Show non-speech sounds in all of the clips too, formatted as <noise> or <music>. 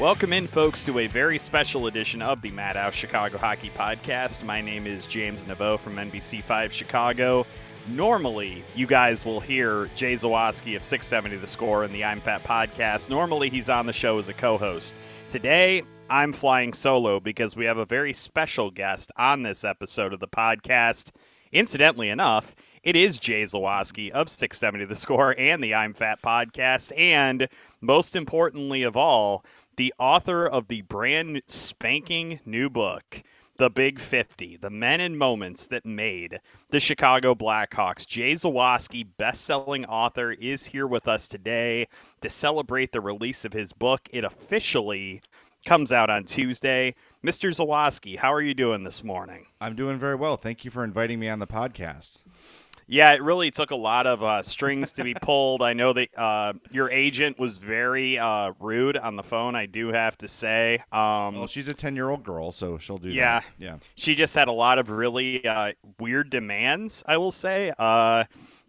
Welcome in, folks, to a very special edition of the Madhouse Chicago Hockey Podcast. My name is James Naveau from NBC5 Chicago. Normally, you guys will hear Jay Zawaski of 670 The Score in the I'm Fat podcast. Normally, he's on the show as a co host. Today, I'm flying solo because we have a very special guest on this episode of the podcast. Incidentally enough, it is Jay Zawaski of 670 The Score and the I'm Fat podcast. And most importantly of all, the author of the brand spanking new book, The Big 50, The Men and Moments That Made the Chicago Blackhawks. Jay Zawaski, best-selling author, is here with us today to celebrate the release of his book. It officially comes out on Tuesday. Mr. Zawaski, how are you doing this morning? I'm doing very well. Thank you for inviting me on the podcast. Yeah, it really took a lot of uh, strings to be <laughs> pulled. I know that uh, your agent was very uh, rude on the phone. I do have to say. Um, well, she's a ten-year-old girl, so she'll do yeah, that. Yeah, She just had a lot of really uh, weird demands. I will say. Uh,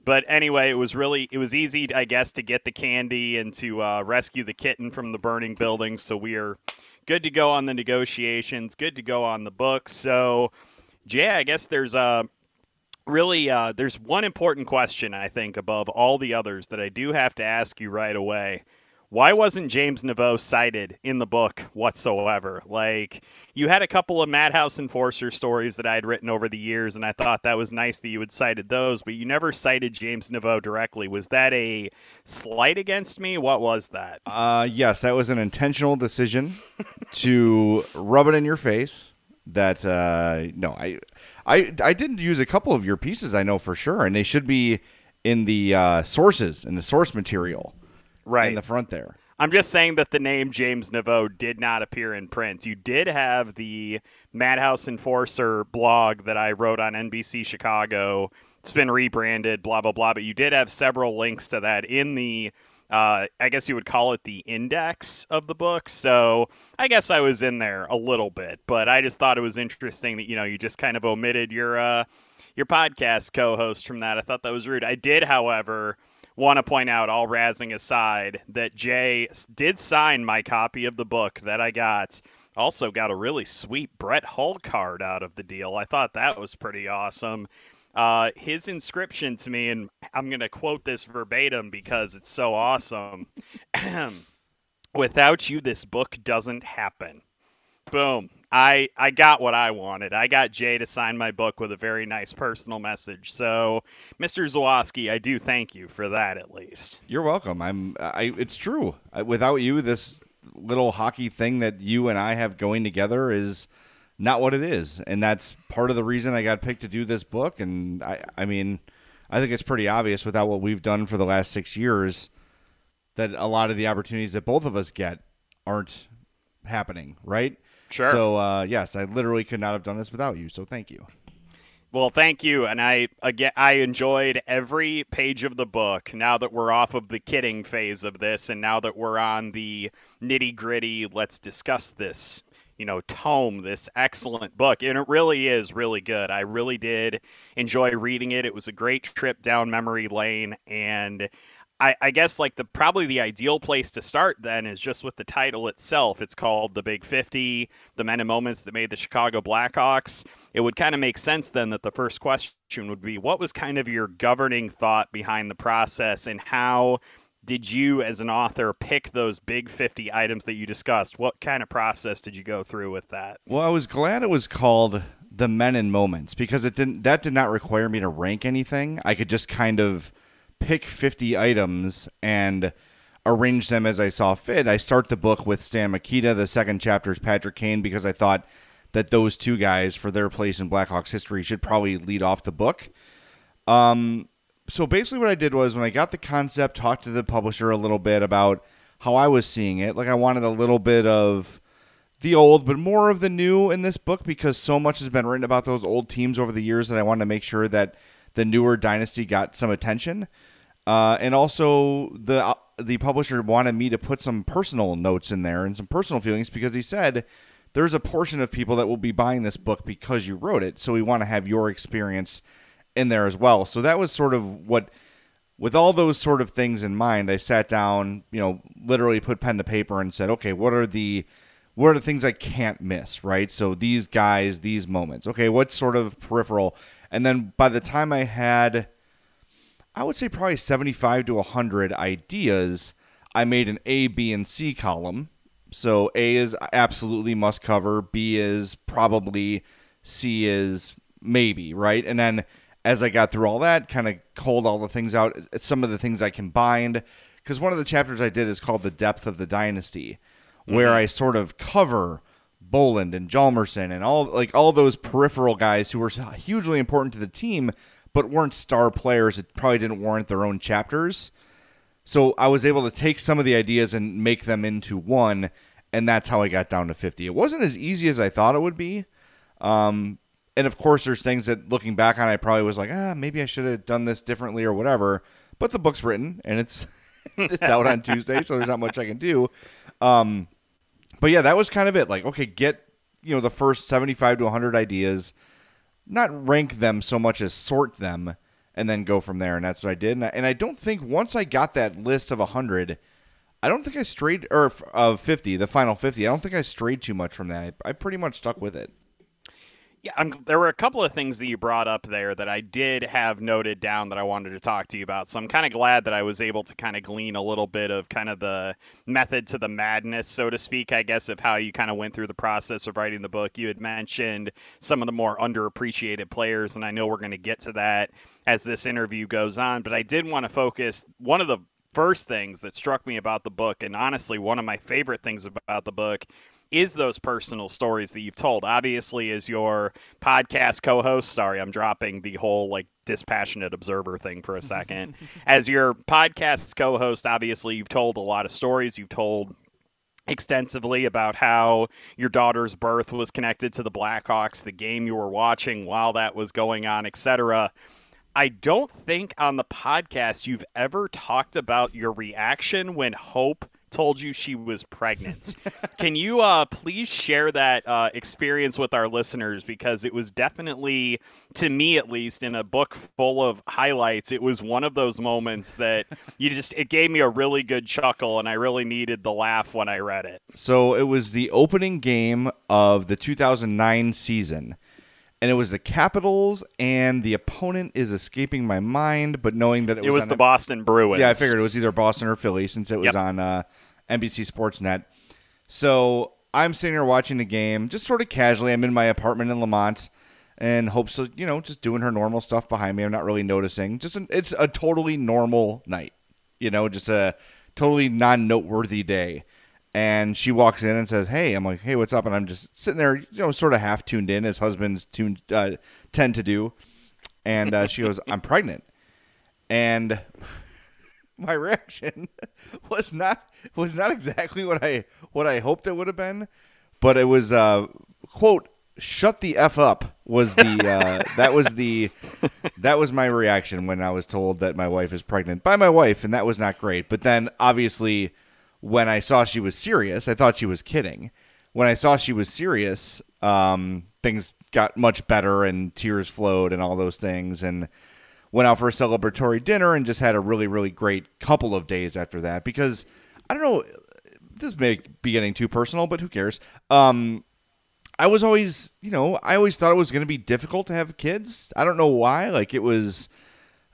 but anyway, it was really it was easy, I guess, to get the candy and to uh, rescue the kitten from the burning building. So we are good to go on the negotiations. Good to go on the books. So. Jay, I guess there's a really uh, there's one important question I think above all the others that I do have to ask you right away. Why wasn't James Naveau cited in the book whatsoever? Like you had a couple of Madhouse Enforcer stories that I had written over the years, and I thought that was nice that you had cited those, but you never cited James Naveau directly. Was that a slight against me? What was that? Uh, yes, that was an intentional decision <laughs> to rub it in your face. That uh, no, I, I, I didn't use a couple of your pieces. I know for sure, and they should be in the uh, sources in the source material, right in the front there. I'm just saying that the name James Naveau did not appear in print. You did have the Madhouse Enforcer blog that I wrote on NBC Chicago. It's been rebranded, blah blah blah. But you did have several links to that in the uh, I guess you would call it the index of the book. So I guess I was in there a little bit, but I just thought it was interesting that you know you just kind of omitted your uh, your podcast co-host from that. I thought that was rude. I did, however, want to point out, all razzing aside, that Jay did sign my copy of the book that I got. Also got a really sweet Brett Hull card out of the deal. I thought that was pretty awesome. Uh, his inscription to me, and I'm going to quote this verbatim because it's so awesome. <clears throat> Without you, this book doesn't happen. Boom. I, I got what I wanted. I got Jay to sign my book with a very nice personal message. So, Mr. Zawaski, I do thank you for that at least. You're welcome. I'm. I. It's true. Without you, this little hockey thing that you and I have going together is not what it is, and that's part of the reason I got picked to do this book. And I, I mean, I think it's pretty obvious without what we've done for the last six years that a lot of the opportunities that both of us get aren't happening, right? Sure. So uh, yes, I literally could not have done this without you. So thank you. Well, thank you, and I again I enjoyed every page of the book. Now that we're off of the kidding phase of this, and now that we're on the nitty gritty, let's discuss this. You know, tome this excellent book, and it really is really good. I really did enjoy reading it. It was a great trip down memory lane, and I, I, guess like the probably the ideal place to start then is just with the title itself. It's called The Big 50, The Men and Moments That Made the Chicago Blackhawks. It would kind of make sense then that the first question would be what was kind of your governing thought behind the process and how did you as an author pick those big 50 items that you discussed? What kind of process did you go through with that? Well, I was glad it was called The Men and Moments because it didn't that did not require me to rank anything. I could just kind of pick 50 items and arrange them as I saw fit. I start the book with Stan Mikita. The second chapter is Patrick Kane because I thought that those two guys, for their place in Blackhawks history, should probably lead off the book. Um, so basically, what I did was when I got the concept, talked to the publisher a little bit about how I was seeing it. Like I wanted a little bit of the old, but more of the new in this book because so much has been written about those old teams over the years that I wanted to make sure that the newer dynasty got some attention. Uh, and also the uh, the publisher wanted me to put some personal notes in there and some personal feelings because he said there's a portion of people that will be buying this book because you wrote it. So we want to have your experience in there as well. So that was sort of what with all those sort of things in mind, I sat down, you know, literally put pen to paper and said, okay, what are the what are the things I can't miss, right? So these guys, these moments. Okay, what sort of peripheral? And then by the time I had I would say probably 75 to 100 ideas. I made an A, B, and C column. So A is absolutely must cover, B is probably, C is maybe, right? And then as I got through all that, kind of culled all the things out, some of the things I combined. Because one of the chapters I did is called The Depth of the Dynasty, where mm-hmm. I sort of cover Bolland and Hjalmarsson and all like all those peripheral guys who were hugely important to the team, but weren't star players. It probably didn't warrant their own chapters. So I was able to take some of the ideas and make them into one, and that's how I got down to 50. It wasn't as easy as I thought it would be. Um, and of course, there's things that looking back on, I probably was like, ah, maybe I should have done this differently or whatever. But the book's written and it's <laughs> it's out on Tuesday, so there's not much I can do. Um, but yeah, that was kind of it. Like, okay, get you know the first 75 to 100 ideas not rank them so much as sort them and then go from there. And that's what I did. And I, and I don't think once I got that list of 100, I don't think I strayed, or of 50, the final 50, I don't think I strayed too much from that. I, I pretty much stuck with it. Yeah, I'm, there were a couple of things that you brought up there that I did have noted down that I wanted to talk to you about. So I'm kind of glad that I was able to kind of glean a little bit of kind of the method to the madness, so to speak, I guess, of how you kind of went through the process of writing the book. You had mentioned some of the more underappreciated players, and I know we're going to get to that as this interview goes on, but I did want to focus one of the first things that struck me about the book, and honestly, one of my favorite things about the book is those personal stories that you've told. Obviously, as your podcast co host, sorry, I'm dropping the whole like dispassionate observer thing for a second. <laughs> as your podcast co host, obviously, you've told a lot of stories. You've told extensively about how your daughter's birth was connected to the Blackhawks, the game you were watching while that was going on, etc. I don't think on the podcast you've ever talked about your reaction when Hope told you she was pregnant. <laughs> Can you uh, please share that uh, experience with our listeners? Because it was definitely, to me at least, in a book full of highlights, it was one of those moments that <laughs> you just, it gave me a really good chuckle, and I really needed the laugh when I read it. So it was the opening game of the 2009 season and it was the Capitals, and the opponent is escaping my mind. But knowing that it, it was, was the Boston Bruins, yeah, I figured it was either Boston or Philly since it was yep. on uh, NBC Sportsnet. So I'm sitting here watching the game, just sort of casually. I'm in my apartment in Lemont, and hopes of you know just doing her normal stuff behind me. I'm not really noticing. Just an, it's a totally normal night, you know, just a totally non noteworthy day. And she walks in and says, "Hey," I'm like, "Hey, what's up?" And I'm just sitting there, you know, sort of half tuned in, as husbands tune, uh, tend to do. And uh, she goes, "I'm pregnant," and <laughs> my reaction <laughs> was not was not exactly what I what I hoped it would have been, but it was uh, quote shut the f up was the uh, that was the <laughs> that was my reaction when I was told that my wife is pregnant by my wife, and that was not great. But then obviously, when I saw she was serious, I thought she was kidding. When I saw she was serious, um, things got much better, and tears flowed, and all those things, and went out for a celebratory dinner, and just had a really really great couple of days after that because I don't know. This may be getting too personal, but who cares? Um, I was always, you know, I always thought it was going to be difficult to have kids. I don't know why. Like it was,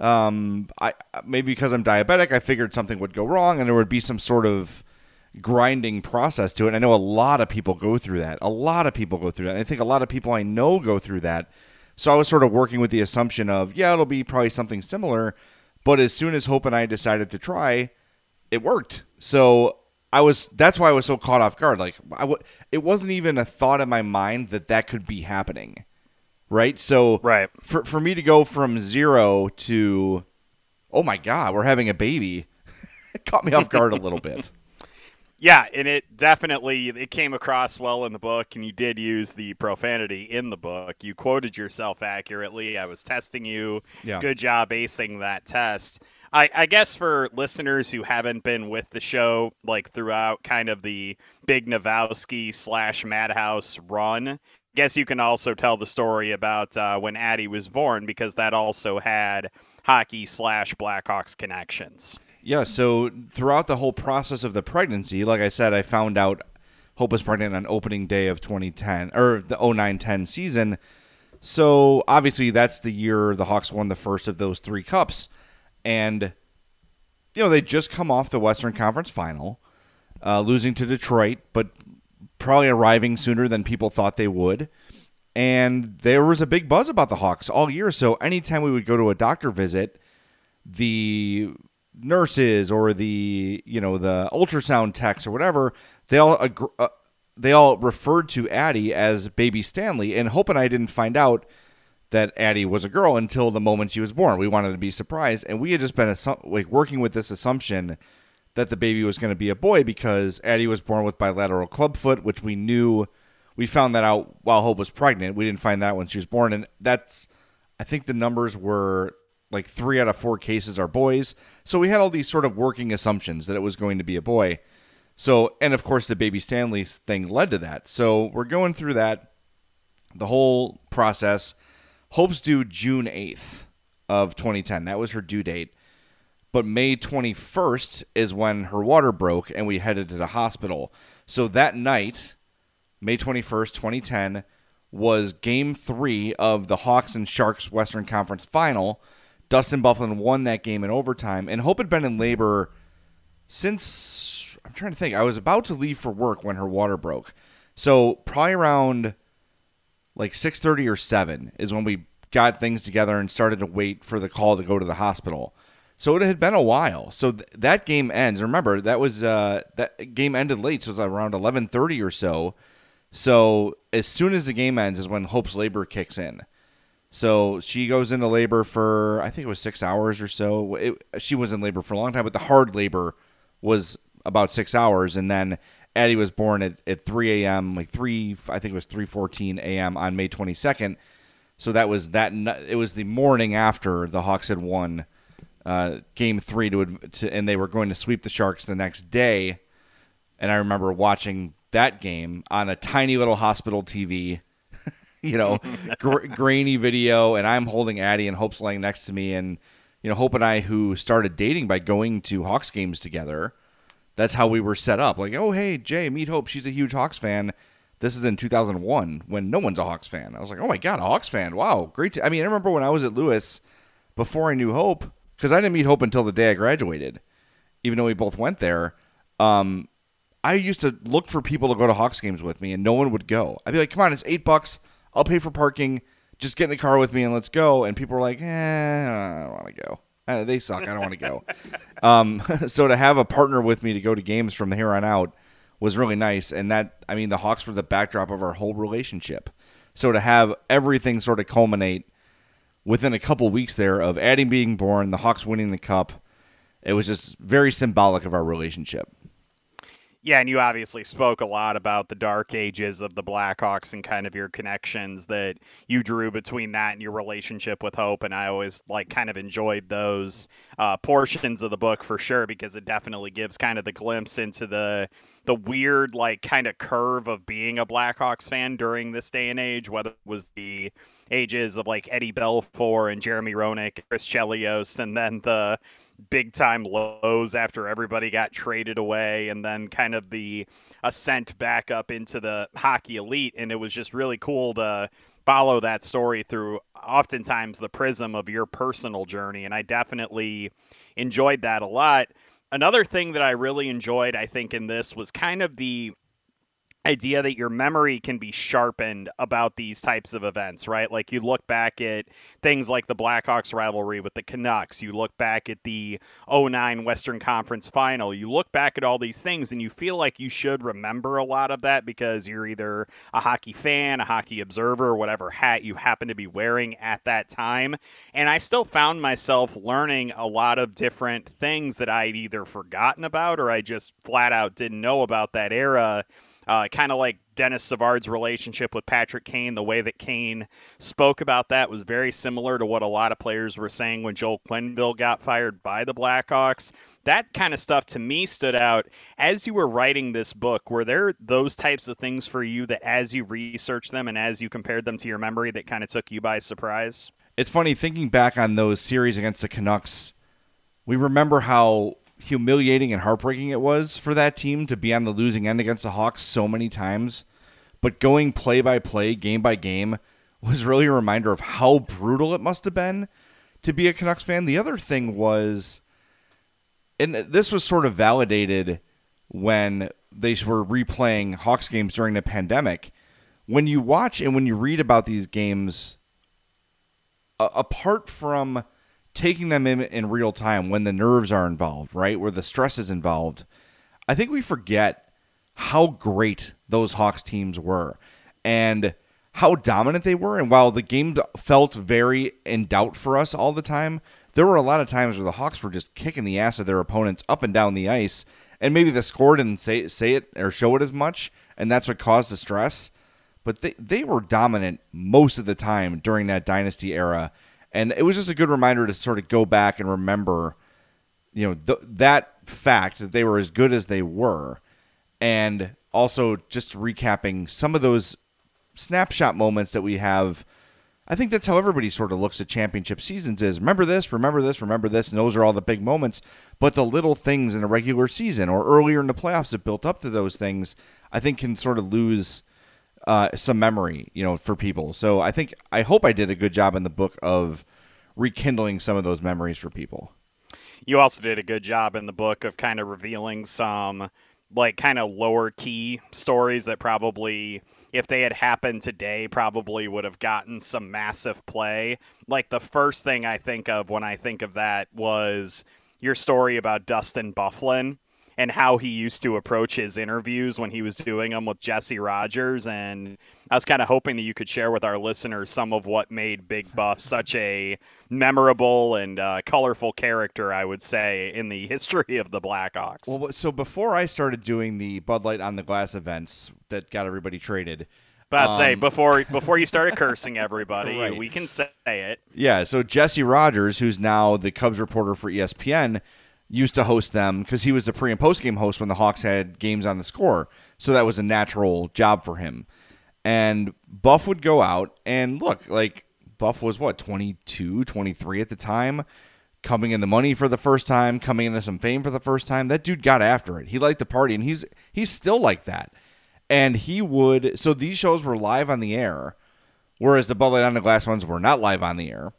um, I maybe because I'm diabetic, I figured something would go wrong and there would be some sort of grinding process to it. And I know a lot of people go through that. A lot of people go through that. And I think a lot of people I know go through that. So I was sort of working with the assumption of, yeah, it'll be probably something similar. But as soon as Hope and I decided to try, it worked. So I was that's why I was so caught off guard. Like I w- it wasn't even a thought in my mind that that could be happening. Right? So Right. for for me to go from 0 to oh my god, we're having a baby. it <laughs> caught me off guard a little bit. <laughs> Yeah, and it definitely it came across well in the book, and you did use the profanity in the book. You quoted yourself accurately. I was testing you. Yeah. Good job acing that test. I, I guess for listeners who haven't been with the show, like throughout kind of the Big Navowski slash Madhouse run, guess you can also tell the story about uh, when Addie was born because that also had hockey slash Blackhawks connections. Yeah, so throughout the whole process of the pregnancy, like I said, I found out Hope was pregnant on opening day of 2010 or the 09-10 season. So obviously that's the year the Hawks won the first of those three cups, and you know they just come off the Western Conference Final, uh, losing to Detroit, but probably arriving sooner than people thought they would. And there was a big buzz about the Hawks all year. So anytime we would go to a doctor visit, the nurses or the you know the ultrasound techs or whatever they all agr- uh, they all referred to Addie as baby Stanley and Hope and I didn't find out that Addie was a girl until the moment she was born we wanted to be surprised and we had just been assu- like working with this assumption that the baby was going to be a boy because Addie was born with bilateral clubfoot which we knew we found that out while Hope was pregnant we didn't find that when she was born and that's I think the numbers were like three out of four cases are boys. So we had all these sort of working assumptions that it was going to be a boy. So, and of course, the baby Stanley thing led to that. So we're going through that, the whole process. Hope's due June 8th of 2010. That was her due date. But May 21st is when her water broke and we headed to the hospital. So that night, May 21st, 2010, was game three of the Hawks and Sharks Western Conference final. Dustin Byfuglien won that game in overtime, and Hope had been in labor since I'm trying to think. I was about to leave for work when her water broke, so probably around like 6:30 or 7 is when we got things together and started to wait for the call to go to the hospital. So it had been a while. So th- that game ends. Remember that was uh, that game ended late, so it was around 11:30 or so. So as soon as the game ends is when Hope's labor kicks in. So she goes into labor for I think it was six hours or so. It, she was in labor for a long time, but the hard labor was about six hours, and then Addie was born at, at 3 a.m. like three I think it was 3:14 a.m. on May 22nd. So that was that. It was the morning after the Hawks had won uh, Game Three to, to, and they were going to sweep the Sharks the next day. And I remember watching that game on a tiny little hospital TV <laughs> you know, <laughs> gr- grainy video, and I'm holding Addie and Hope's laying next to me, and you know, Hope and I, who started dating by going to Hawks games together, that's how we were set up. Like, oh hey, Jay, meet Hope. She's a huge Hawks fan. This is in 2001 when no one's a Hawks fan. I was like, oh my god, a Hawks fan! Wow, great. To-. I mean, I remember when I was at Lewis before I knew Hope, because I didn't meet Hope until the day I graduated, even though we both went there. Um, I used to look for people to go to Hawks games with me, and no one would go. I'd be like, "Come on, it's eight bucks. I'll pay for parking. Just get in the car with me and let's go." And people were like, "Eh, I don't want to go. Uh, they suck. I don't want to go." <laughs> um, <laughs> so to have a partner with me to go to games from here on out was really nice, and that I mean, the Hawks were the backdrop of our whole relationship. So to have everything sort of culminate within a couple weeks there of Addie being born, the Hawks winning the cup, it was just very symbolic of our relationship. Yeah, and you obviously spoke a lot about the dark ages of the Blackhawks and kind of your connections that you drew between that and your relationship with Hope. And I always like kind of enjoyed those uh, portions of the book for sure because it definitely gives kind of the glimpse into the the weird like kind of curve of being a Blackhawks fan during this day and age, whether it was the ages of like Eddie Belfour and Jeremy Roenick, Chris Chelios, and then the big time lows after everybody got traded away and then kind of the ascent back up into the hockey elite and it was just really cool to follow that story through oftentimes the prism of your personal journey and I definitely enjoyed that a lot. Another thing that I really enjoyed I think in this was kind of the idea that your memory can be sharpened about these types of events, right? Like you look back at things like the Blackhawks rivalry with the Canucks, you look back at the 09 Western Conference final, you look back at all these things and you feel like you should remember a lot of that because you're either a hockey fan, a hockey observer, whatever hat you happen to be wearing at that time. And I still found myself learning a lot of different things that I'd either forgotten about or I just flat out didn't know about that era uh, kind of like Denis Savard's relationship with Patrick Kane, the way that Kane spoke about that was very similar to what a lot of players were saying when Joel Quenneville got fired by the Blackhawks. That kind of stuff to me stood out as you were writing this book. Were there those types of things for you that, as you researched them and as you compared them to your memory, that kind of took you by surprise? It's funny thinking back on those series against the Canucks. We remember how humiliating and heartbreaking it was for that team to be on the losing end against the Hawks so many times. But going play by play, game by game, was really a reminder of how brutal it must have been to be a Canucks fan. The other thing was, and this was sort of validated when they were replaying Hawks games during the pandemic. When you watch and when you read about these games, apart from taking them in in real time when the nerves are involved, right? Where the stress is involved. I think we forget how great those Hawks teams were and how dominant they were. And while the game felt very in doubt for us all the time, there were a lot of times where the Hawks were just kicking the ass of their opponents up and down the ice. And maybe the score didn't say say it or show it as much, and that's what caused the stress. But they, they were dominant most of the time during that dynasty era and it was just a good reminder to sort of go back and remember, you know, th- that fact that they were as good as they were, and also just recapping some of those snapshot moments that we have. I think that's how everybody sort of looks at championship seasons is remember this, remember this, remember this, and those are all the big moments. But the little things in a regular season or earlier in the playoffs that built up to those things, I think can sort of lose uh, some memory, you know, for people. So I think I hope I did a good job in the book of rekindling some of those memories for people. You also did a good job in the book of kind of revealing some like kind of lower key stories that probably if they had happened today probably would have gotten some massive play. Like the first thing I think of when I think of that was your story about Dustin Byfuglien and how he used to approach his interviews when he was doing them with Jesse Rogers. And I was kind of hoping that you could share with our listeners some of what made Big Buff such a memorable and uh, colorful character, I would say, in the history of the Blackhawks. Well, so before I started doing the Bud Light on the Glass events that got everybody traded. But um, say before before you started cursing everybody, <laughs> right. we can say it. Yeah. So Jesse Rogers, who's now the Cubs reporter for ESPN, used to host them because he was the pre and post game host when the Hawks had games on the score. So that was a natural job for him. And Buff would go out and look, like Buff was what, 22, 23 at the time, coming in the money for the first time, coming into some fame for the first time. That dude got after it. He liked the party and he's he's still like that. And he would so these shows were live on the air, whereas the Bud Light on the Glass ones were not live on the air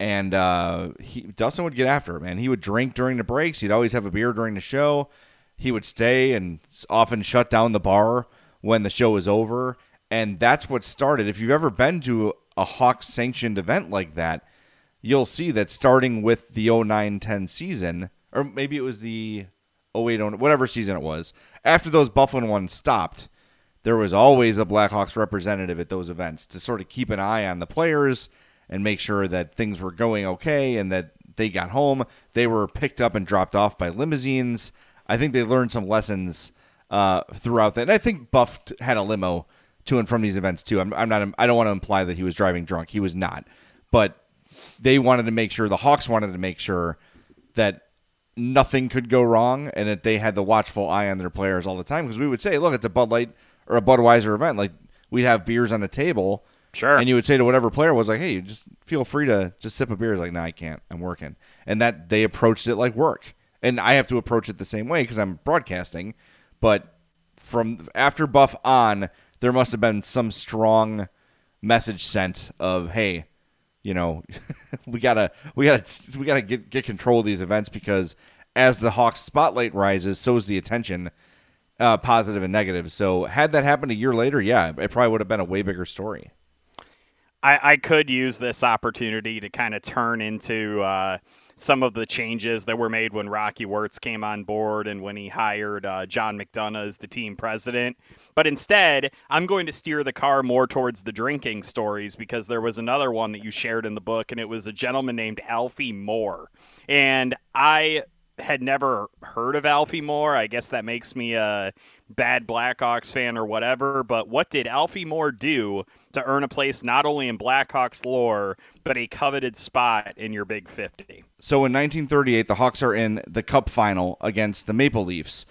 and uh, he Dustin would get after it, man. He would drink during the breaks. He'd always have a beer during the show. He would stay and often shut down the bar when the show was over, and that's what started. If you've ever been to a Hawks sanctioned event like that, you'll see that starting with the 09-10 season, or maybe it was the 08 whatever season it was, after those Byfuglien ones stopped, there was always a Blackhawks representative at those events to sort of keep an eye on the players and make sure that things were going okay and that they got home. They were picked up and dropped off by limousines. I think they learned some lessons uh, throughout that. And I think Buff had a limo to and from these events too. I'm, I'm not. I don't want to imply that he was driving drunk. He was not. But they wanted to make sure the Hawks wanted to make sure that nothing could go wrong and that they had the watchful eye on their players all the time because we would say, look, it's a Bud Light or a Budweiser event. Like we'd have beers on the table. Sure. And you would say to whatever player was like, hey, you just feel free to just sip a beer. It's like, no, I can't. I'm working. And that they approached it like work. And I have to approach it the same way because I'm broadcasting. But from after Buff on, there must have been some strong message sent of, hey, you know, <laughs> we gotta we gotta we gotta get get control of these events because as the Hawks spotlight rises, so is the attention, uh, positive and negative. So had that happened a year later, yeah, it probably would have been a way bigger story. I, I could use this opportunity to kind of turn into uh, some of the changes that were made when Rocky Wirtz came on board and when he hired uh, John McDonough as the team president. But instead, I'm going to steer the car more towards the drinking stories because there was another one that you shared in the book, and it was a gentleman named Alfie Moore. And I had never heard of Alfie Moore. I guess that makes me a bad Blackhawks fan or whatever. But what did Alfie Moore do to earn a place not only in Blackhawks lore, but a coveted spot in your Big 50? So in 1938, the Hawks are in the Cup final against the Maple Leafs,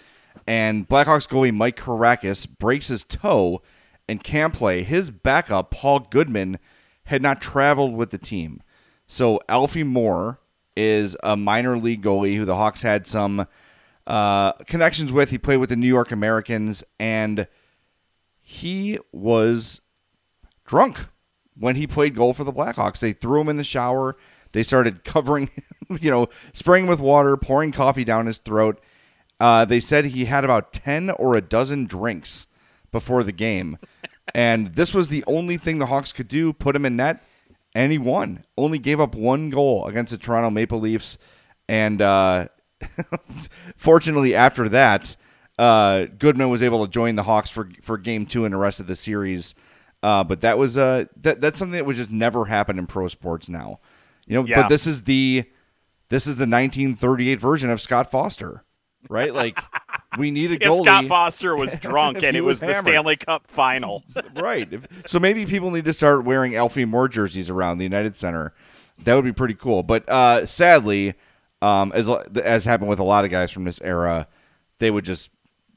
and Blackhawks goalie Mike Karakas breaks his toe and can't play. His backup, Paul Goodman, had not traveled with the team. So Alfie Moore is a minor league goalie who the Hawks had some uh, connections with. He played with the New York Americans, and he was drunk when he played goal for the Blackhawks. They threw him in the shower. They started <laughs> covering, you know, spraying with water, pouring coffee down his throat. Uh, they said he had about 10 or a dozen drinks before the game. and this was the only thing the Hawks could do put him in net, and he won. Only gave up one goal against the Toronto Maple Leafs. And uh, <laughs> fortunately, after that, uh, Goodman was able to join the Hawks for, for game two and the rest of the series. Uh, but that was uh, that, that's something that would just never happen in pro sports now. You know, Yeah. but this is the this is the 1938 version of Scott Foster, right? Like <laughs> we need a If goalie. Scott Foster was <laughs> drunk and it was was the. Stanley Cup final. <laughs> right. If- So maybe people need to start wearing Alfie Moore jerseys around the United Center. That would be pretty cool. But uh, sadly, um, as as happened with a lot of guys from this era, they would just,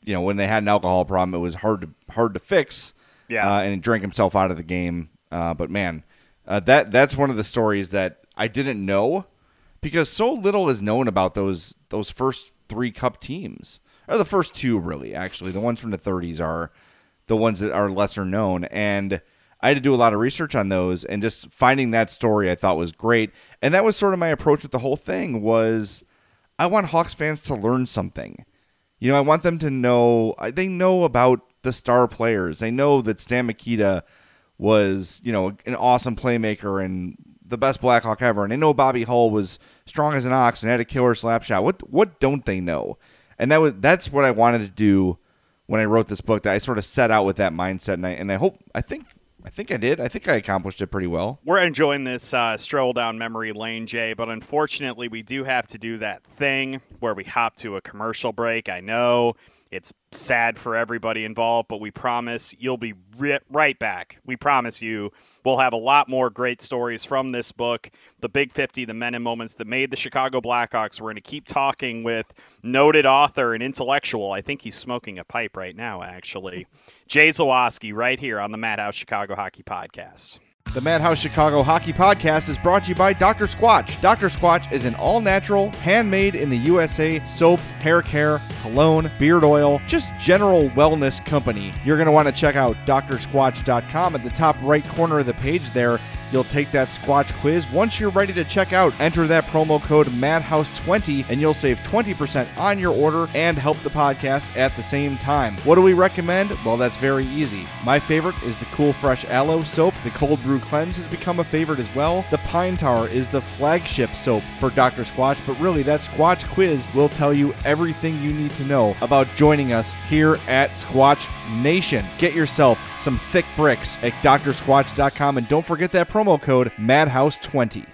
you know, when they had an alcohol problem, it was hard to hard to fix. Yeah. Uh, and drank himself out of the game. Uh, but man, uh, that that's one of the stories that I didn't know because so little is known about those those first three cup teams or the first two really actually. The ones from the 30s are the ones that are lesser known. And i had to do a lot of research on those and just finding that story i thought was great. And that was sort of my approach with the whole thing was i want hawks fans to learn something. You know i want them to know they know about the star players. They know that stan Mikita was you know an awesome playmaker and the best Blackhawk ever, and they know Bobby Hull was strong as an ox and had a killer slap shot. What what don't they know? And that was that's what I wanted to do when I wrote this book. That I sort of set out with that mindset, and I and I hope I think I think I did. I think I accomplished it pretty well. We're enjoying this uh, stroll down memory lane, Jay, but unfortunately, we do have to do that thing where we hop to a commercial break. I know it's sad for everybody involved, but we promise you'll be ri- right back. We promise you we'll have a lot more great stories from this book, The Big 50, The Men and Moments That Made the Chicago Blackhawks. We're going to keep talking with noted author and intellectual. I think he's smoking a pipe right now, actually. Jay Zawaski, right here on the Madhouse Chicago Hockey Podcast. The Madhouse Chicago Hockey Podcast is brought to you by Dr. Squatch. Dr. Squatch is an all natural, handmade in the USA soap, hair care, cologne, beard oil, just general wellness company. You're going to want to check out drsquatch.com. At the top right corner of the page there, you'll take that Squatch quiz. Once you're ready to check out, enter that promo code MADHOUSE20 and you'll save 20% on your order and help the podcast at the same time. What do we recommend? Well, that's very easy. My favorite is the Cool Fresh Aloe soap. The Cold Brew Cleanse has become a favorite as well. The Pine Tower is the flagship soap for Dr. Squatch, but really, that Squatch quiz will tell you everything you need to know about joining us here at Squatch Nation. Get yourself some thick bricks at drsquatch.com and don't forget that promo code MADHOUSE20.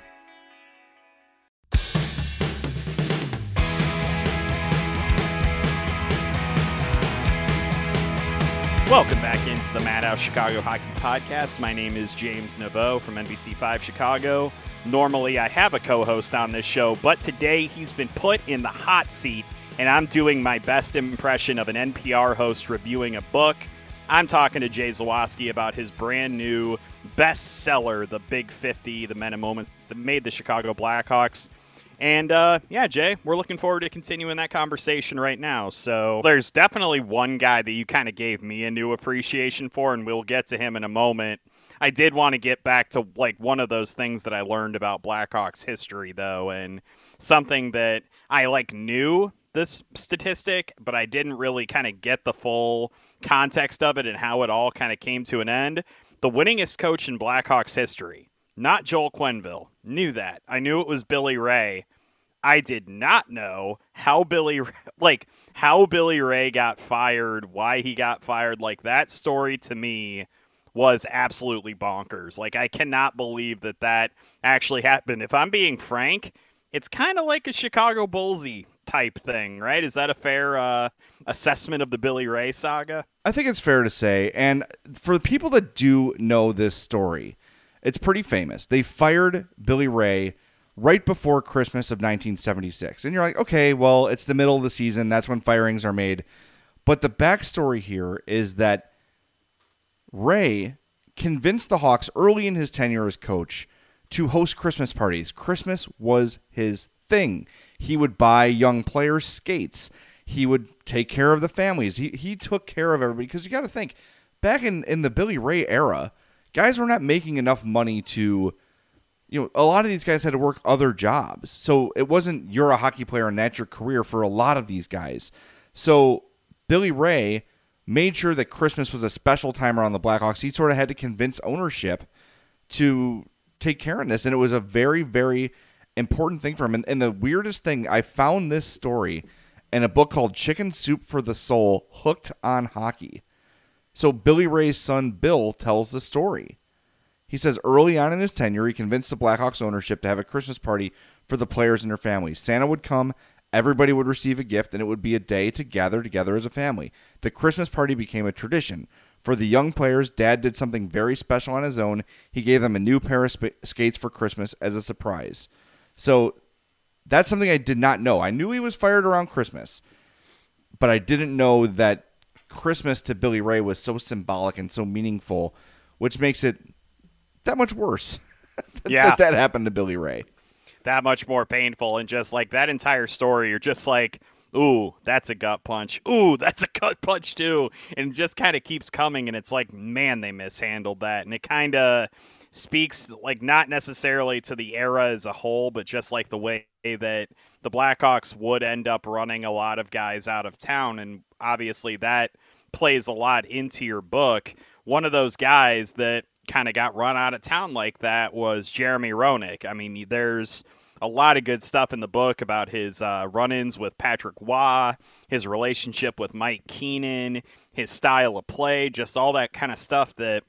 Welcome back into the Madhouse Chicago Hockey Podcast. My name is James Naveau from NBC5 Chicago. Normally, I have a co host on this show, but today he's been put in the hot seat, and I'm doing my best impression of an NPR host reviewing a book. I'm talking to Jay Zawaski about his brand new bestseller, The Big 50, The Men and Moments that made the Chicago Blackhawks. And uh, yeah, Jay, we're looking forward to continuing that conversation right now. So there's definitely one guy that you kind of gave me a new appreciation for, and we'll get to him in a moment. I did want to get back to like one of those things that I learned about Blackhawks history, though, and something that I like knew this statistic, but I didn't really kind of get the full context of it and how it all kind of came to an end. The winningest coach in Blackhawks history, not Joel Quenneville, knew that. I knew it was Billy Reay. I did not know how Billy <laughs> like how Billy Reay got fired, why he got fired. Like that story to me was absolutely bonkers. Like I cannot believe that that actually happened. If I'm being frank, it's kind of like a Chicago Bullsy type thing, right? Is that a fair uh, assessment of the Billy Reay saga? I think it's fair to say. And for the people that do know this story, it's pretty famous. They fired Billy Reay right before Christmas of 1976. And you're like, okay, well, it's the middle of the season. That's when firings are made. But the backstory here is that Reay convinced the Hawks early in his tenure as coach to host Christmas parties. Christmas was his thing. He would buy young players skates. He would take care of the families. He, he took care of everybody because you got to think back in, in the Billy Reay era, guys were not making enough money to you know, a lot of these guys had to work other jobs. So it wasn't you're a hockey player and that's your career for a lot of these guys. So Billy Reay made sure that Christmas was a special time around the Blackhawks. He sort of had to convince ownership to take care of this. And it was a very, very important thing for him. And, and the weirdest thing, I found this story in a book called Chicken Soup for the Soul Hooked on Hockey. So Billy Reay's son, Bill, tells the story. He says early on in his tenure, he convinced the Blackhawks ownership to have a Christmas party for the players and their families. Santa would come, everybody would receive a gift, and it would be a day to gather together as a family. The Christmas party became a tradition. For the young players, Dad did something very special on his own. He gave them a new pair of sp- skates for Christmas as a surprise. So that's something I did not know. I knew he was fired around Christmas, but I didn't know that Christmas to Billy Reay was so symbolic and so meaningful, which makes it that much worse. <laughs> Yeah. that, that happened to Billy Reay. That much more painful. And just like that entire story, you're just like, ooh, that's a gut punch. Ooh, that's a gut punch too. And it just kind of keeps coming. And it's like, man, they mishandled that. And it kind of speaks like not necessarily to the era as a whole, but just like the way that the Blackhawks would end up running a lot of guys out of town. And obviously that plays a lot into your book. One of those guys that kind of got run out of town like that was Jeremy Roenick. I mean, there's a lot of good stuff in the book about his uh, run-ins with Patrick Roy, his relationship with Mike Keenan, his style of play, just all that kind of stuff that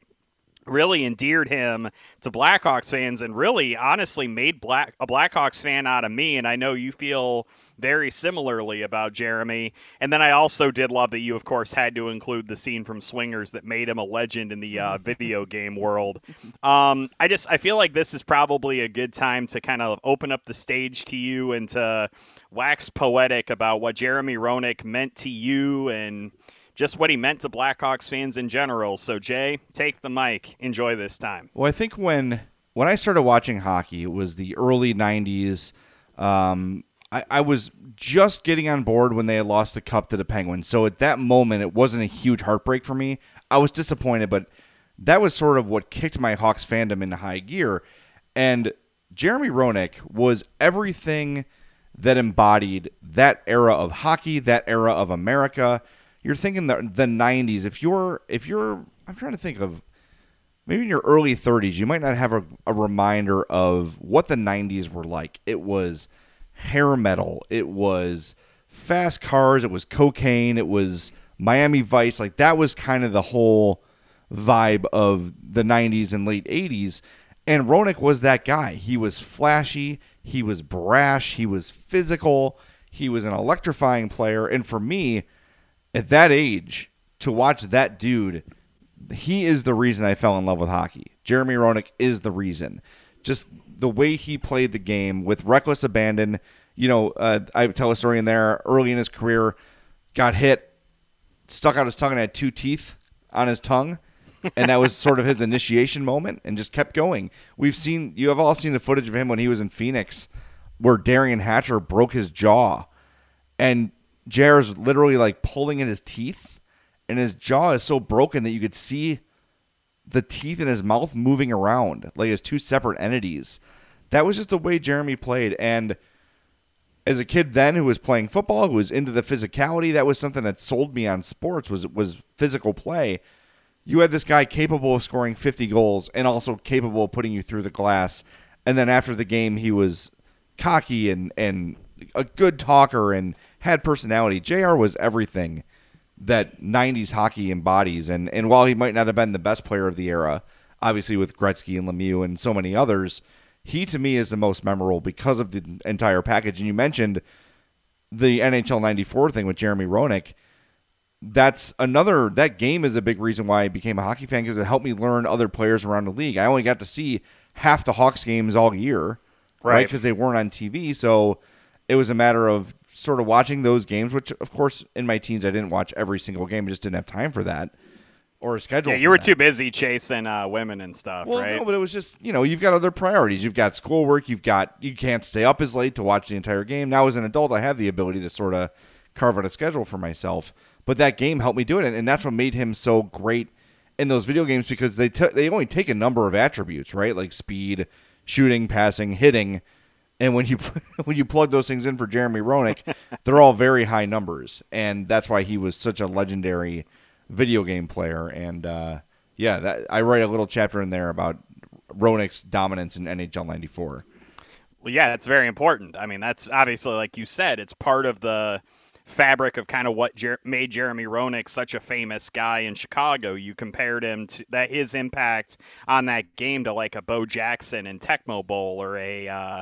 really endeared him to Blackhawks fans and really honestly made Black a Blackhawks fan out of me. And I know you feel very similarly about Jeremy. And then I also did love that you of course had to include the scene from Swingers that made him a legend in the uh, video game world. Um, I just I feel like this is probably a good time to kind of open up the stage to you and to wax poetic about what Jeremy Roenick meant to you and just what he meant to Blackhawks fans in general. So, Jay, take the mic. Enjoy this time. Well, I think when when I started watching hockey, it was the early '90s. Um, I, I was just getting on board when they had lost the cup to the Penguins. So at that moment, it wasn't a huge heartbreak for me. I was disappointed, but that was sort of what kicked my Hawks fandom into high gear. And Jeremy Roenick was everything that embodied that era of hockey, that era of America you're thinking the the 90s if you're if you're i'm trying to think of maybe in your early 30s you might not have a, a reminder of what the 90s were like. It was hair metal. It was fast cars. It was cocaine. It was miami vice. Like that was kind of the whole vibe of the 90s and late 80s and Roenick was that guy. He was flashy. He was brash. He was physical. He was an electrifying player. And for me at that age to watch that dude he is the reason I fell in love with hockey. Jeremy Roenick is the reason. Just the way he played the game with reckless abandon. You know, uh, I tell a story in there early in his career, got hit, stuck out his tongue and had two teeth on his tongue. and that was sort of his initiation moment and just kept going. We've seen you have all seen the footage of him when he was in Phoenix where Derian Hatcher broke his jaw and JR's literally like pulling in his teeth and his jaw is so broken that you could see the teeth in his mouth moving around like as two separate entities. That was just the way Jeremy played and as a kid then who was playing football, who was into the physicality, that was something that sold me on sports was was physical play. You had this guy capable of scoring 50 goals and also capable of putting you through the glass. And then after the game, he was cocky and and a good talker and had personality. JR was everything that 90s hockey embodies. And, and while he might not have been the best player of the era, obviously with Gretzky and Lemieux and so many others, he to me is the most memorable because of the entire package. And you mentioned the NHL 94 thing with Jeremy Roenick. That's another, that game is a big reason why I became a hockey fan because it helped me learn other players around the league. I only got to see half the Hawks games all year, right? Because right? they weren't on TV. So it was a matter of sort of watching those games, which of course in my teens I didn't watch every single game. I just didn't have time for that or a schedule. Yeah, you were that. too busy chasing uh, women and stuff, well, right? No, but it was just you know you've got other priorities. You've got schoolwork. You've got you can't stay up as late to watch the entire game. Now as an adult, I have the ability to sort of carve out a schedule for myself. But that game helped me do it, and that's what made him so great in those video games because they t- they only take a number of attributes, right? Like speed, shooting, passing, hitting. And when you <laughs> when you plug those things in for Jeremy Roenick, they're all very high numbers, and that's why he was such a legendary video game player. And uh, yeah, that, I write a little chapter in there about Roenick's dominance in NHL '94. Well, yeah, it's very important. I mean, that's obviously, like you said, it's part of the fabric of kind of what Jer- made Jeremy Roenick such a famous guy in Chicago. You compared him to that his impact on that game to like a Bo Jackson in Tecmo Bowl or a uh,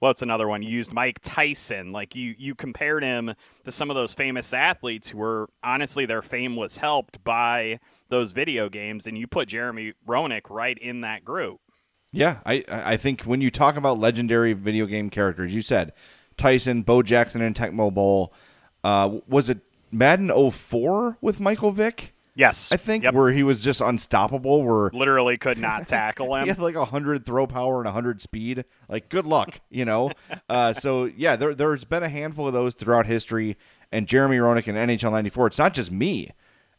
what's another one? You used Mike Tyson. Like you you compared him to some of those famous athletes who were honestly their fame was helped by those video games, and you put Jeremy Roenick right in that group. Yeah, I I think when you talk about legendary video game characters, you said Tyson, Bo Jackson, and Tecmo Bowl. Uh, was it Madden 04 with Michael Vick? Yes, I think yep. where he was just unstoppable. Where literally could <laughs> not tackle him. he had like a hundred throw power and a hundred speed. Like good luck, you know. <laughs> uh, so yeah, there there's been a handful of those throughout history. And Jeremy Roenick in NHL '94. It's not just me.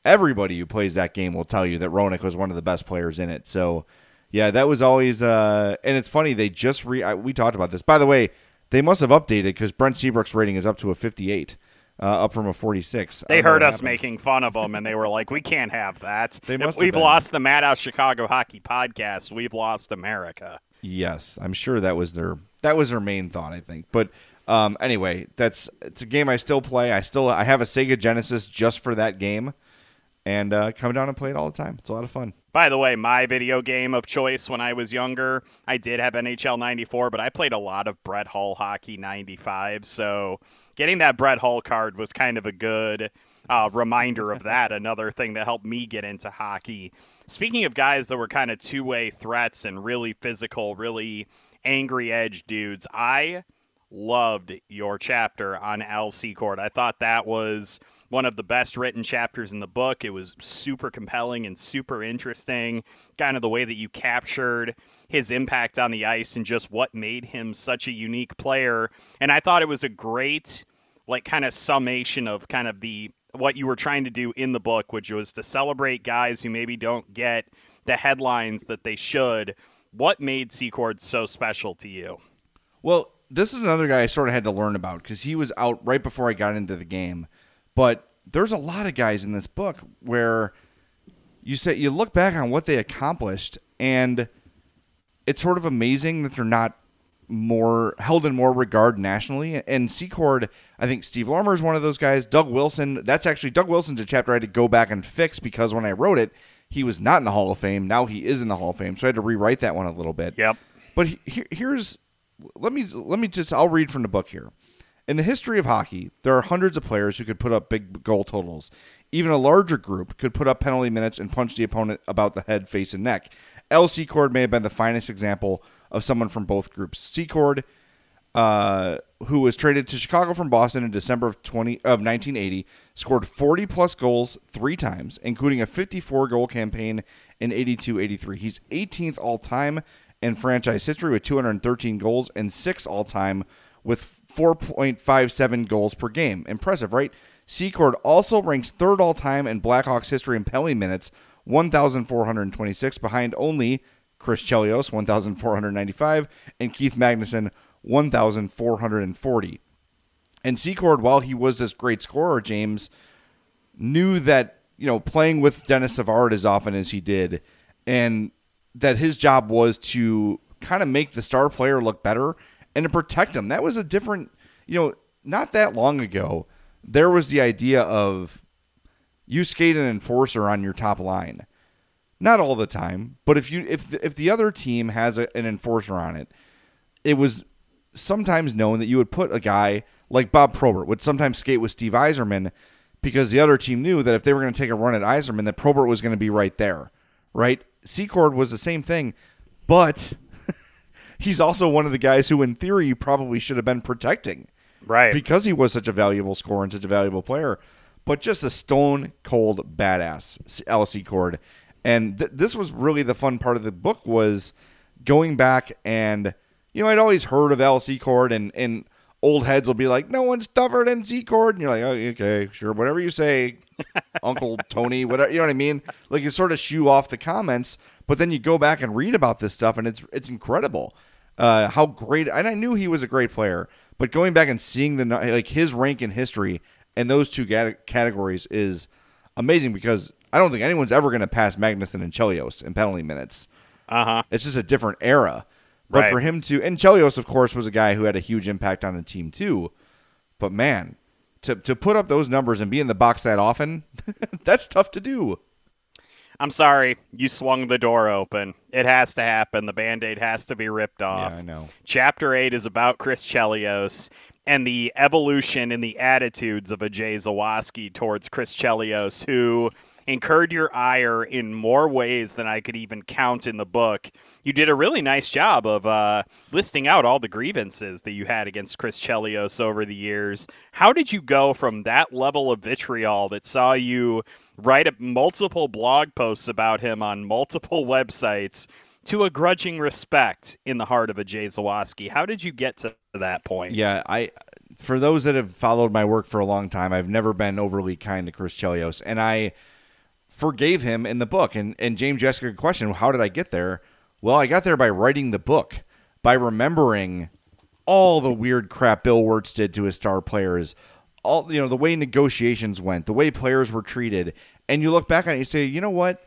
Everybody who plays that game will tell you that Roenick was one of the best players in it. So yeah, that was always. Uh, and it's funny they just re. I, we talked about this. By the way, they must have updated because Brent Seabrook's rating is up to a 58 uh, up from a 46. They heard us happened. making fun of them, and they were like, "We can't have that. They must if we've lost the Madhouse Chicago Hockey Podcast. We've lost America." Yes, I'm sure that was their that was their main thought. I think, but um, anyway, that's it's a game I still play. I still I have a Sega Genesis just for that game, and uh, come down and play it all the time. It's a lot of fun. By the way, my video game of choice when I was younger, I did have NHL 94, but I played a lot of Brett Hull Hockey 95. So getting that Brett Hull card was kind of a good uh, reminder of <laughs> that. Another thing that helped me get into hockey. Speaking of guys that were kind of two way threats and really physical, really angry edge dudes, I loved your chapter on Al Secord. I thought that was one of the best written chapters in the book. It was super compelling and super interesting, kind of the way that you captured his impact on the ice and just what made him such a unique player. And I thought it was a great like kind of summation of kind of the what you were trying to do in the book, which was to celebrate guys who maybe don't get the headlines that they should. What made Secord so special to you? Well, this is another guy I sort of had to learn about because he was out right before I got into the game. But there's a lot of guys in this book where you say you look back on what they accomplished, and it's sort of amazing that they're not more held in more regard nationally. And Secord, I think Steve Larmer is one of those guys. Doug Wilson, that's actually Doug Wilson's a chapter I had to go back and fix because when I wrote it, he was not in the Hall of Fame. Now he is in the Hall of Fame, so I had to rewrite that one a little bit. Yep. But he, here's let me let me just I'll read from the book here. In the history of hockey, there are hundreds of players who could put up big goal totals. Even a larger group could put up penalty minutes and punch the opponent about the head, face, and neck. Al Secord may have been the finest example of someone from both groups. Secord, uh, who was traded to Chicago from Boston in December of 20 of 1980, scored 40 plus goals three times, including a 54 goal campaign in 82-83. He's 18th all time in franchise history with 213 goals and sixth all time with 4.57 goals per game. Impressive, right? Secord also ranks third all time in Blackhawks history in penalty minutes, 1,426, behind only Chris Chelios, 1,495, and Keith Magnuson, 1,440. And Secord, while he was this great scorer, James knew that you know playing with Denis Savard as often as he did, and that his job was to kind of make the star player look better and to protect him. That was a different, you know, not that long ago. There was the idea of you skate an enforcer on your top line. Not all the time, but if you if the, if the other team has a, an enforcer on it, it was sometimes known that you would put a guy like Bob Probert would sometimes skate with Steve Yzerman because the other team knew that if they were going to take a run at Yzerman, that Probert was going to be right there, right? Secord was the same thing, but <laughs> he's also one of the guys who, in theory, you probably should have been protecting, Right. Because he was such a valuable scorer and such a valuable player, but just a stone cold badass, Al Secord. And th- this was really the fun part of the book was going back and you know I'd always heard of Al Secord and and old heads will be like, no one's tougher than Secord, and you're like, oh, okay, sure, whatever you say, <laughs> Uncle Tony, whatever, you know what I mean? Like you sort of shoo off the comments, but then you go back and read about this stuff, and it's it's incredible uh, how great. And I knew he was a great player, but going back and seeing the like his rank in history and those two categories is amazing because I don't think anyone's ever going to pass Magnuson and Chelios in penalty minutes. Uh huh. It's just a different era. But Right. for him to, and Chelios, of course, was a guy who had a huge impact on the team too. But man, to to put up those numbers and be in the box that often, <laughs> that's tough to do. I'm sorry, you swung the door open. It has to happen. The band aid has to be ripped off. I know. Chapter 8 is about Chris Chelios and the evolution in the attitudes of a Jay Zawaski towards Chris Chelios, who incurred your ire in more ways than I could even count in the book. You did a really nice job of uh, listing out all the grievances that you had against Chris Chelios over the years. How did you go from that level of vitriol that saw you write multiple blog posts about him on multiple websites to a grudging respect in the heart of a Jay Zawaski? How did you get to that point? Yeah, I. For those that have followed my work for a long time, I've never been overly kind to Chris Chelios, and I forgave him in the book. And and James Jessica question, how did I get there? Well, I got there by writing the book, by remembering all the weird crap Bill Wirtz did to his star players, all you know, the way negotiations went, the way players were treated, and you look back on it, you say, you know what?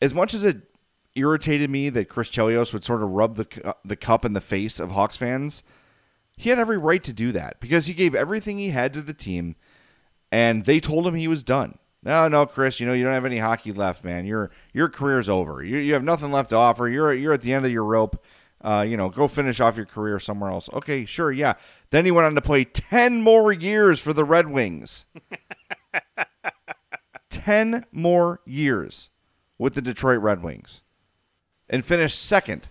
As much as it irritated me that Chris Chelios would sort of rub the the cup in the face of Hawks fans, he had every right to do that because he gave everything he had to the team, and they told him he was done. No, no, Chris, you know you don't have any hockey left, man. Your your career's over. You, you have nothing left to offer. You're you're at the end of your rope. Uh, you know, go finish off your career somewhere else. Okay, sure, yeah. Then he went on to play ten more years for the Red Wings. <laughs> ten more years with the Detroit Red Wings, and finished second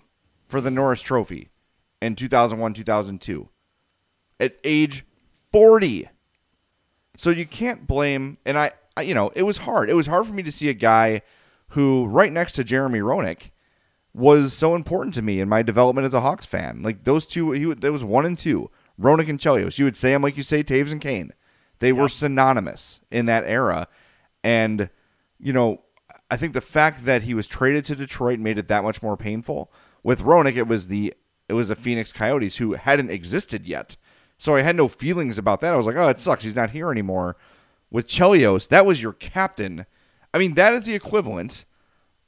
for the Norris Trophy in 2001 2002 at age 40. So you can't blame, and I, I, you know, it was hard. It was hard for me to see a guy who, right next to Jeremy Roenick, was so important to me in my development as a Hawks fan. Like those two, he would- there was one and two, Roenick and Chelios. You would say them like you say Toews and Kane. They were synonymous in that era, and you know, I think the fact that he was traded to Detroit made it that much more painful. With Roenick, it was the it was the Phoenix Coyotes who hadn't existed yet, so I had no feelings about that. I was like, oh, it sucks. He's not here anymore. With Chelios, that was your captain. I mean, that is the equivalent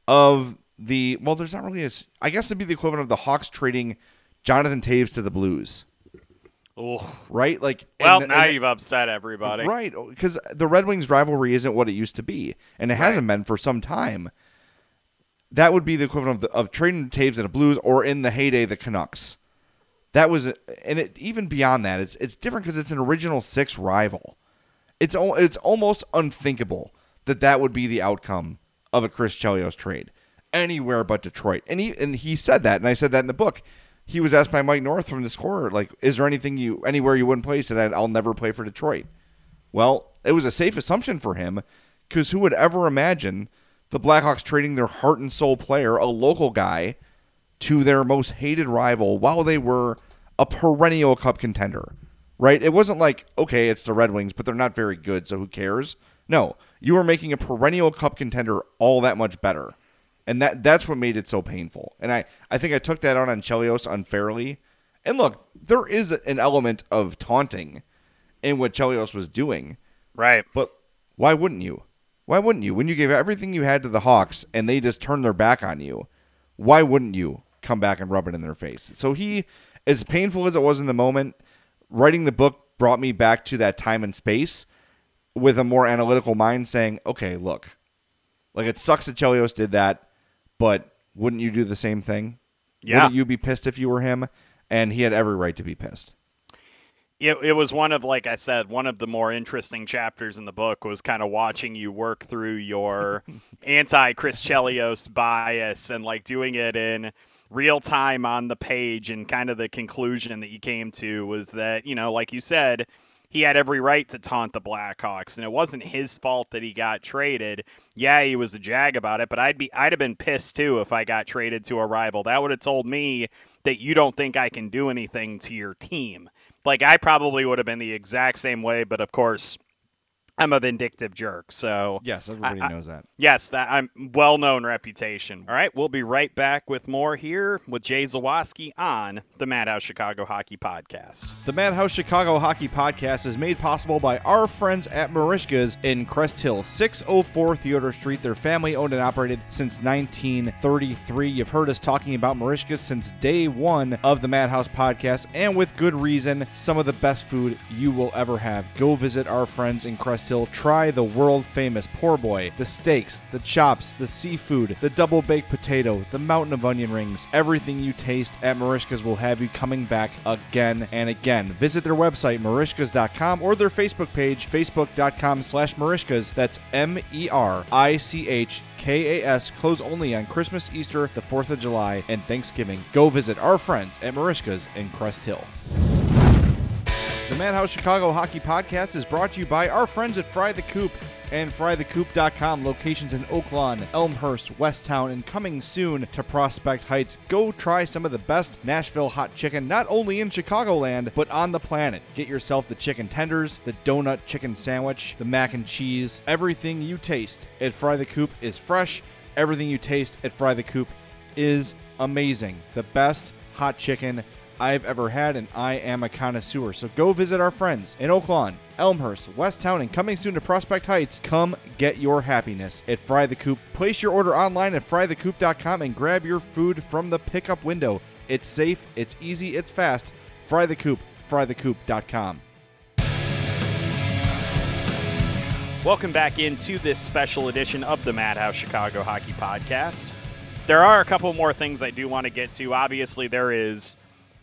of the well. There's not really a. I guess it'd be the equivalent of the Hawks trading Jonathan Toews to the Blues, Oh, right? Like, well, and- now and- you've upset everybody. Right, oh, because the Red Wings rivalry isn't what it used to be, and it hasn't been for some time. That would be the equivalent of, the, of trading Toews at the Blues, or in the heyday the Canucks. That was, and it, even beyond that, it's it's different because it's an original six rival. It's it's almost unthinkable that that would be the outcome of a Chris Chelios trade anywhere but Detroit. And he and he said that, and I said that in the book. He was asked by Mike North from the scorer, like, "Is there anything you anywhere you wouldn't play?" He said, "I'll never play for Detroit." Well, it was a safe assumption for him because who would ever imagine the Blackhawks trading their heart and soul player, a local guy, to their most hated rival while they were a perennial cup contender? Right? It wasn't like, okay, it's the Red Wings, but they're not very good, so who cares? No, you were making a perennial cup contender all that much better. And that that's what made it so painful. And I, I think I took that out on Chelios unfairly. And look, there is an element of taunting in what Chelios was doing. Right. But why wouldn't you? Why wouldn't you? When you gave everything you had to the Hawks and they just turned their back on you, why wouldn't you come back and rub it in their face? So he, as painful as it was in the moment, writing the book brought me back to that time and space with a more analytical mind saying, okay, look, like it sucks that Chelios did that, but wouldn't you do the same thing? Yeah. Wouldn't you be pissed if you were him? And he had every right to be pissed. It, it was one of, like I said, one of the more interesting chapters in the book was kind of watching you work through your <laughs> anti Chris Chelios bias and like doing it in real time on the page. And kind of the conclusion that you came to was that, you know, like you said, he had every right to taunt the Blackhawks, and it wasn't his fault that he got traded. Yeah, he was a jag about it, but I'd be I'd have been pissed too if I got traded to a rival. That would have told me that you don't think I can do anything to your team. Like I probably would have been the exact same way, but of course, I'm a vindictive jerk. So Yes, everybody I- knows that. Yes, that I'm well known reputation. All right, we'll be right back with more here with Jay Zawaski on the Madhouse Chicago Hockey Podcast. The Madhouse Chicago Hockey Podcast is made possible by our friends at Merichka's in Crest Hill, 604 Theodore Street. They're family owned and operated since 1933. You've heard us talking about Merichka's since day one of the Madhouse Podcast, and with good reason. Some of the best food you will ever have. Go visit our friends in Crest Hill. Try the world famous poor boy, the steaks, the chops, the seafood, the double baked potato, the mountain of onion rings. Everything you taste at Merichka's will have you coming back again and again. Visit their website, merichkas.com, or their Facebook page, facebook.com slash merichkas. That's M E R I C H K A S. Close only on Christmas, Easter, the 4th of July, and Thanksgiving. Go visit our friends at Merichka's in Crest Hill. The Madhouse Chicago Hockey Podcast is brought to you by our friends at Fry the Coop and frythecoop.com. Locations in Oak Lawn, Elmhurst, Westtown, and coming soon to Prospect Heights. Go try some of the best Nashville hot chicken, not only in Chicagoland, but on the planet. Get yourself the chicken tenders, the donut chicken sandwich, the mac and cheese. Everything you taste at Fry the Coop is fresh. Everything you taste at Fry the Coop is amazing. The best hot chicken I've ever had, and I am a connoisseur. So go visit our friends in Oak Lawn, Elmhurst, Westtown, and coming soon to Prospect Heights. Come get your happiness at Fry the Coop. Place your order online at frythecoop.com and grab your food from the pickup window. It's safe, it's easy, it's fast. Fry the Coop, frythecoop.com. Welcome back into this special edition of the Madhouse Chicago Hockey Podcast. There are a couple more things I do want to get to. Obviously, there is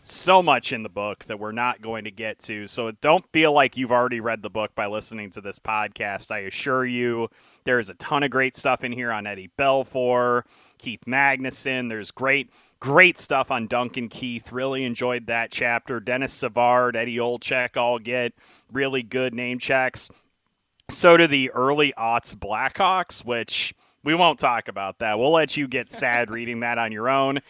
so much in the book that we're not going to get to. So don't feel like you've already read the book by listening to this podcast. I assure you, there is a ton of great stuff in here on Eddie Belfour, Keith Magnuson. There's great, great stuff on Duncan Keith. Really enjoyed that chapter. Denis Savard, Eddie Olczyk all get really good name checks. So do the early aughts Blackhawks, which we won't talk about that. We'll let you get sad reading that on your own.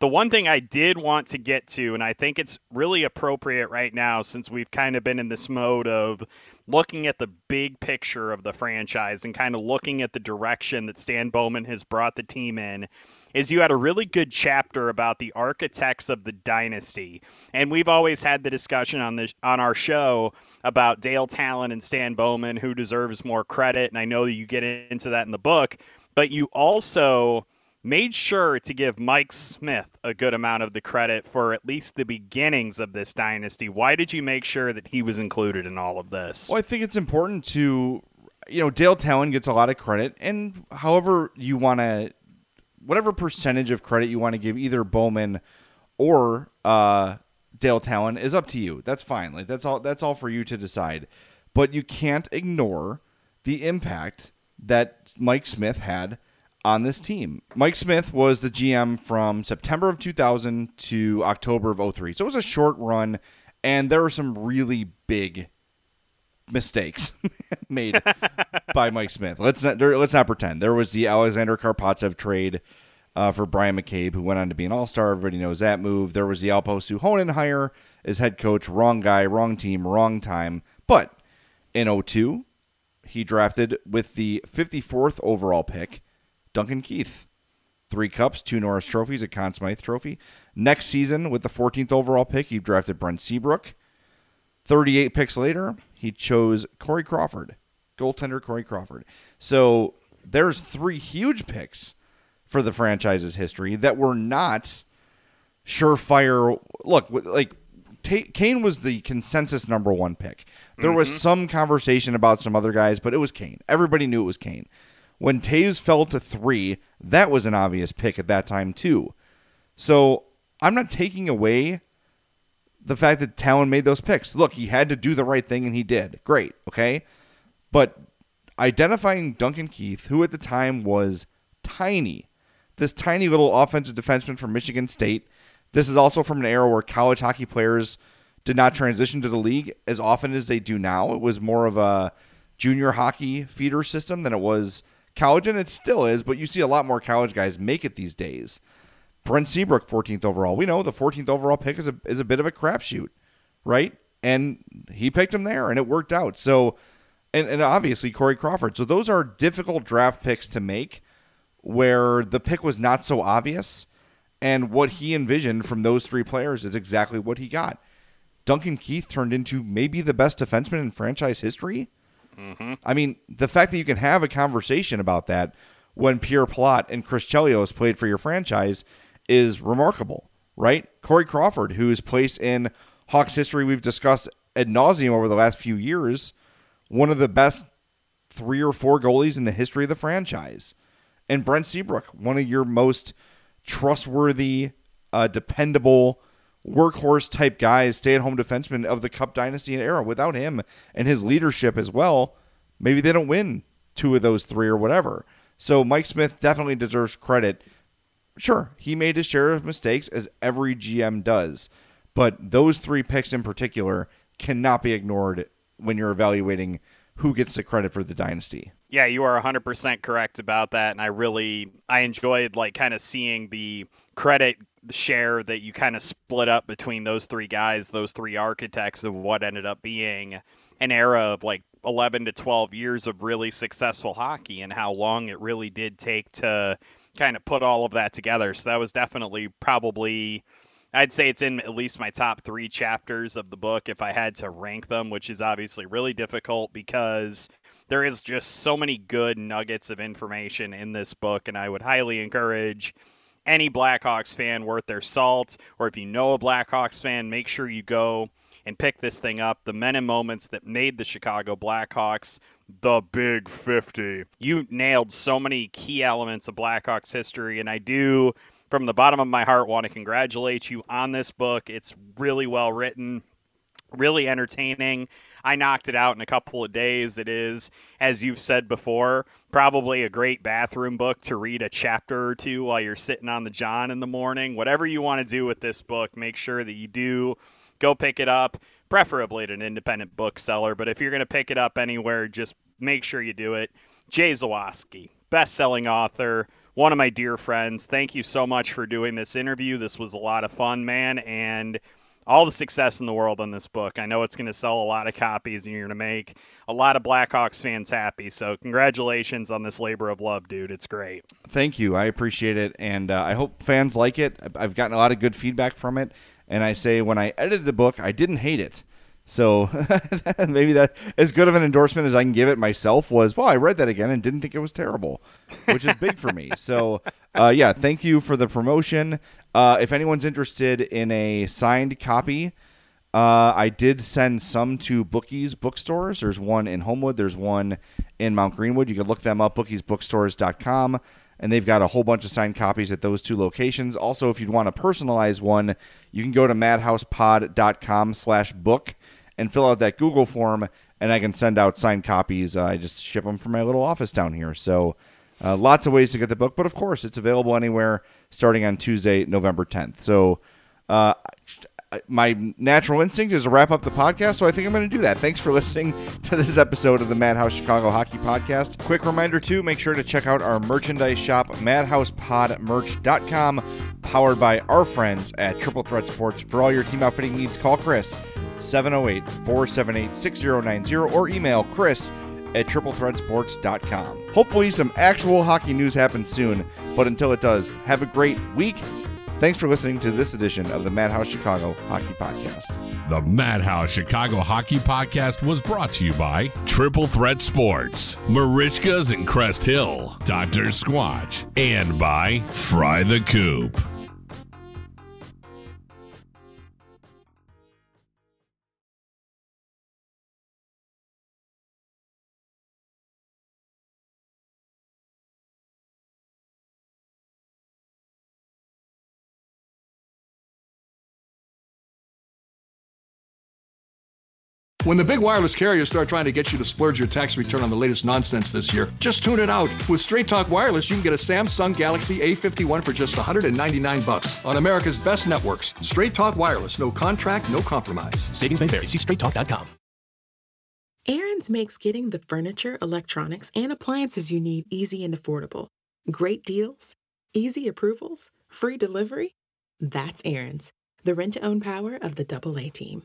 The one thing I did want to get to, and I think it's really appropriate right now since we've kind of been in this mode of looking at the big picture of the franchise and kind of looking at the direction that Stan Bowman has brought the team in, is you had a really good chapter about the architects of the dynasty. And we've always had the discussion on this on our show about Dale Tallon and Stan Bowman, who deserves more credit. And I know you get into that in the book, but you also made sure to give Mike Smith a good amount of the credit for at least the beginnings of this dynasty. Why did you make sure that he was included in all of this? Well, I think it's important to, you know, Dale Tallon gets a lot of credit, and however you want to, whatever percentage of credit you want to give either Bowman or uh, Dale Tallon is up to you. That's fine. Like that's all. That's all for you to decide. But you can't ignore the impact that Mike Smith had on this team. Mike Smith was the GM from September of 2000 to October of 03. So it was a short run, and there were some really big mistakes <laughs> made <laughs> by Mike Smith. Let's not let's not pretend. There was the Alexander Karpovtsev trade uh, for Bryan McCabe, who went on to be an All Star. Everybody knows that move. There was the Alpo Suhonen hire as head coach. Wrong guy, wrong team, wrong time. But in 02, he drafted with the 54th overall pick Duncan Keith. Three cups, two Norris trophies, a Conn Smythe trophy. Next season, with the 14th overall pick, he drafted Brent Seabrook. 38 picks later, he chose Corey Crawford, goaltender Corey Crawford. So there's three huge picks for the franchise's history that were not surefire. Look, like Kane was the consensus number one pick. There mm-hmm. was some conversation about some other guys, but it was Kane. Everybody knew it was Kane. When Toews fell to three, that was an obvious pick at that time too. So I'm not taking away the fact that Tallon made those picks. Look, he had to do the right thing and he did. Great, okay? But identifying Duncan Keith, who at the time was tiny, this tiny little offensive defenseman from Michigan State. This is also from an era where college hockey players did not transition to the league as often as they do now. It was more of a junior hockey feeder system than it was college, and it still is, but you see a lot more college guys make it these days. Brent Seabrook, 14th overall. We know the 14th overall pick is a, is a bit of a crapshoot, right? And he picked him there, and it worked out. So, and, and obviously Corey Crawford. So those are difficult draft picks to make where the pick was not so obvious. And what he envisioned from those three players is exactly what he got. Duncan Keith turned into maybe the best defenseman in franchise history. Mm-hmm. I mean, the fact that you can have a conversation about that when Pierre Pilote and Chris Chelios played for your franchise is remarkable, right? Corey Crawford, who's placed in Hawks history we've discussed ad nauseum over the last few years, one of the best three or four goalies in the history of the franchise and Brent Seabrook, one of your most trustworthy, uh, dependable, workhorse type guys, stay at home defenseman of the Cup dynasty and era. Without him and his leadership as well, maybe they don't win two of those three or whatever. So Mike Smith definitely deserves credit. Sure, he made his share of mistakes as every GM does, but those three picks in particular cannot be ignored when you're evaluating who gets the credit for the dynasty. Yeah, you are 100% correct about that and I really I enjoyed like kind of seeing the credit share that you kind of split up between those three guys, those three architects of what ended up being an era of like 11 to 12 years of really successful hockey and how long it really did take to kind of put all of that together. So that was definitely probably I'd say it's in at least my top three chapters of the book if I had to rank them, which is obviously really difficult because there is just so many good nuggets of information in this book, and I would highly encourage any Blackhawks fan worth their salt, or if you know a Blackhawks fan, make sure you go and pick this thing up. The men and moments that made the Chicago Blackhawks the Big 50. You nailed so many key elements of Blackhawks history, and I do from the bottom of my heart want to congratulate you on this book. It's really well written, really entertaining. I knocked it out in a couple of days. It is, as you've said before, probably a great bathroom book to read a chapter or two while you're sitting on the John in the morning. Whatever you want to do with this book, make sure that you do go pick it up, preferably at an independent bookseller. But if you're going to pick it up anywhere, just make sure you do it. Jay Zawaski, best selling author one of my dear friends. Thank you so much for doing this interview. This was a lot of fun, man, and all the success in the world on this book. I know it's going to sell a lot of copies and you're going to make a lot of Blackhawks fans happy. So, congratulations on this labor of love, dude. It's great. Thank you. I appreciate it. And uh, I hope fans like it. I've gotten a lot of good feedback from it. And I say, when I edited the book, I didn't hate it. So <laughs> maybe that as good of an endorsement as I can give it myself was, well, I read that again and didn't think it was terrible, which is big for me. So uh, yeah, thank you for the promotion. Uh, if anyone's interested in a signed copy, uh, I did send some to Bookies bookstores. There's one in Homewood. There's one in Mount Greenwood. You can look them up, bookiesbookstores.com, and they've got a whole bunch of signed copies at those two locations. Also, if you'd want to personalize one, you can go to madhousepod.com slash book and fill out that Google form, and I can send out signed copies. Uh, I just ship them from my little office down here. So uh, lots of ways to get the book, but of course, it's available anywhere starting on Tuesday, November 10th. So uh, my natural instinct is to wrap up the podcast, so I think I'm going to do that. Thanks for listening <laughs> to this episode of the Madhouse Chicago Hockey Podcast. Quick reminder, too, make sure to check out our merchandise shop, madhousepodmerch.com, powered by our friends at Triple Threat Sports. For all your team outfitting needs, call Chris, 708 478 6090, or email Chris at triplethreatsports.com. Hopefully, some actual hockey news happens soon, but until it does, have a great week Thanks for listening to this edition of the Madhouse Chicago Hockey Podcast. The Madhouse Chicago Hockey Podcast was brought to you by Triple Threat Sports, Merichkas and Crest Hill, Dr. Squatch, and by Fry the Coop. When the big wireless carriers start trying to get you to splurge your tax return on the latest nonsense this year, just tune it out. With Straight Talk Wireless, you can get a Samsung Galaxy A51 for just 199 bucks on America's best networks. Straight Talk Wireless, no contract, no compromise. Savings may vary. See straighttalk.com. Aaron's makes getting the furniture, electronics, and appliances you need easy and affordable. Great deals, easy approvals, free delivery. That's Aaron's, the rent to own power of the double A team.